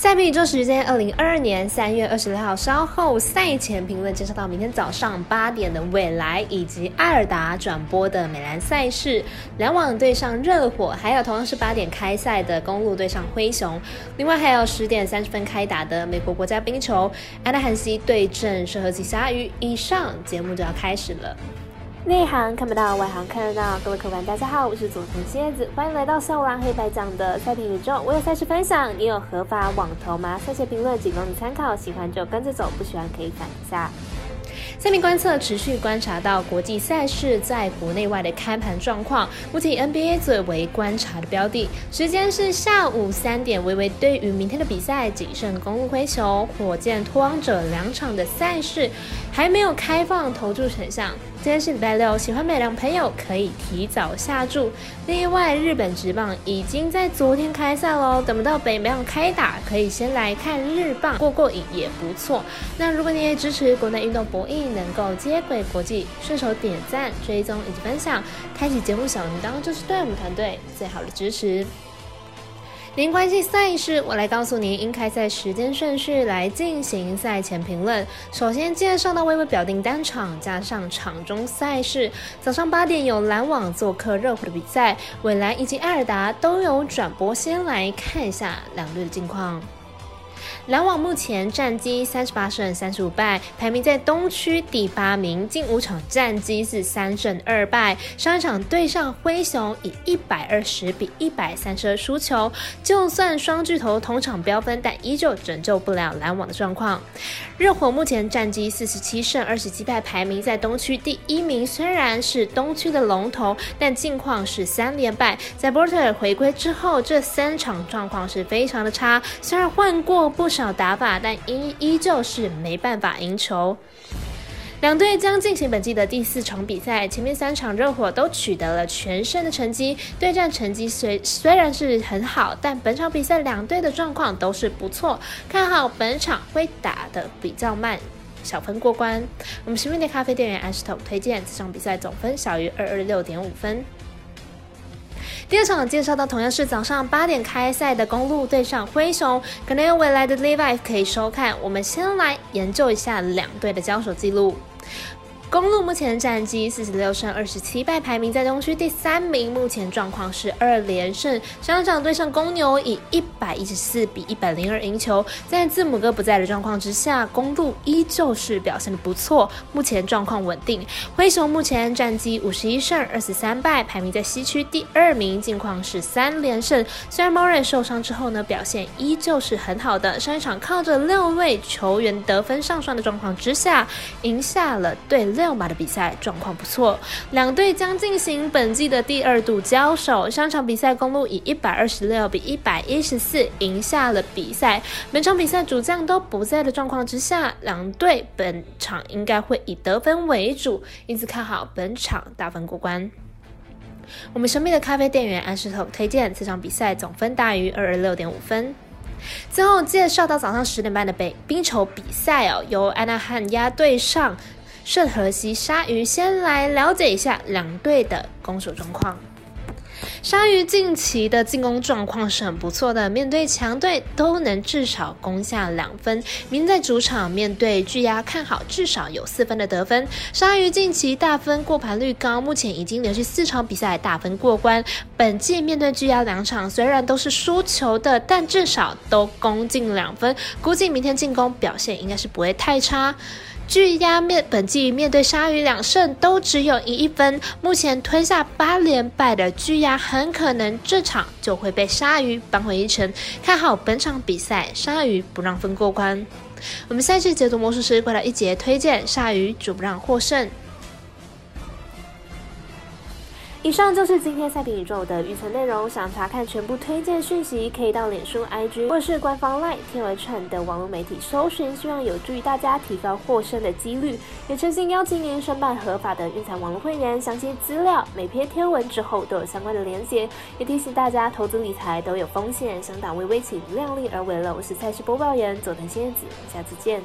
赛比宇宙时间，二零二二年三月二十六号稍后赛前评论介绍到明天早上八点的未来以及艾尔达转播的美兰赛事，篮网对上热火，还有同样是八点开赛的公路对上灰熊，另外还有十点三十分开打的美国国家冰球安德汉西对阵圣何西鲨鱼。以上节目就要开始了。内行看不到，外行看得到。各位客官，大家好，我是佐藤蝎子，欢迎来到小蓝黑白讲的赛评宇宙。我有赛事分享，你有合法网投吗？赛前评论仅供你参考，喜欢就跟着走，不喜欢可以反一下。下面观测持续观察到国际赛事在国内外的开盘状况，目前 NBA 最为观察的标的。时间是下午三点，微微对于明天的比赛，仅剩公路灰熊、火箭托王者两场的赛事还没有开放投注选项。今天是礼拜六，喜欢美良朋友可以提早下注。另外，日本职棒已经在昨天开赛喽，等不到北美开打，可以先来看日棒过过瘾也不错。那如果你也支持国内运动博弈，能够接轨国际，顺手点赞、追踪以及分享，开启节目小铃铛，就是对我们团队最好的支持。您关心赛事，我来告诉您应开赛时间顺序来进行赛前评论。首先介绍到微微表定单场，加上场中赛事。早上八点有篮网做客热火的比赛，未来以及艾尔达都有转播。先来看一下两队的近况。篮网目前战绩三十八胜三十五败，排名在东区第八名。近五场战绩是三胜二败。上一场对上灰熊，以一百二十比一百三十二输球。就算双巨头同场飙分，但依旧拯救不了篮网的状况。热火目前战绩四十七胜二十七败，排名在东区第一名。虽然是东区的龙头，但近况是三连败。在波特尔回归之后，这三场状况是非常的差。虽然换过不少。少打法，但依依旧是没办法赢球。两队将进行本季的第四场比赛，前面三场热火都取得了全胜的成绩，对战成绩虽虽然是很好，但本场比赛两队的状况都是不错，看好本场会打的比较慢，小分过关。我们十面的咖啡店员 Ashton 推荐这场比赛总分小于二二六点五分。第二场介绍到同样是早上八点开赛的公路对上灰熊，可能有未来的 Live 可以收看。我们先来研究一下两队的交手记录。公路目前战绩四十六胜二十七败，排名在东区第三名。目前状况是二连胜。上场对上公牛以一百一十四比一百零二赢球。在字母哥不在的状况之下，公路依旧是表现的不错，目前状况稳定。灰熊目前战绩五十一胜二十三败，排名在西区第二名，近况是三连胜。虽然莫瑞受伤之后呢，表现依旧是很好的。上一场靠着六位球员得分上双的状况之下，赢下了对。六马的比赛状况不错，两队将进行本季的第二度交手。上场比赛公路以一百二十六比一百一十四赢下了比赛。本场比赛主将都不在的状况之下，两队本场应该会以得分为主，因此看好本场大分过关。我们神秘的咖啡店员安石头推荐这场比赛总分大于二二六点五分。最后介绍到早上十点半的北冰球比赛哦，由安娜汉压对上。圣荷西鲨鱼，先来了解一下两队的攻守状况。鲨鱼近期的进攻状况是很不错的，面对强队都能至少攻下两分。明在主场面对巨鸭，看好至少有四分的得分。鲨鱼近期大分过盘率高，目前已经连续四场比赛大分过关。本季面对巨鸭两场虽然都是输球的，但至少都攻进两分，估计明天进攻表现应该是不会太差。巨鸭面本季面对鲨鱼两胜都只有一分，目前吞下八连败的巨鸭很可能这场就会被鲨鱼扳回一城。看好本场比赛，鲨鱼不让分过关。我们赛事解读魔术师过来一节推荐鲨鱼主不让获胜。以上就是今天赛评宇宙的预测内容。想查看全部推荐讯息，可以到脸书、IG 或是官方 LINE 天文串的网络媒体搜寻，希望有助于大家提高获胜的几率。也诚心邀请您申办合法的运彩网络会员，详细资料每篇天文之后都有相关的连结。也提醒大家，投资理财都有风险，想打微微请量力而为了。我是赛事播报员佐藤仙子，下次见。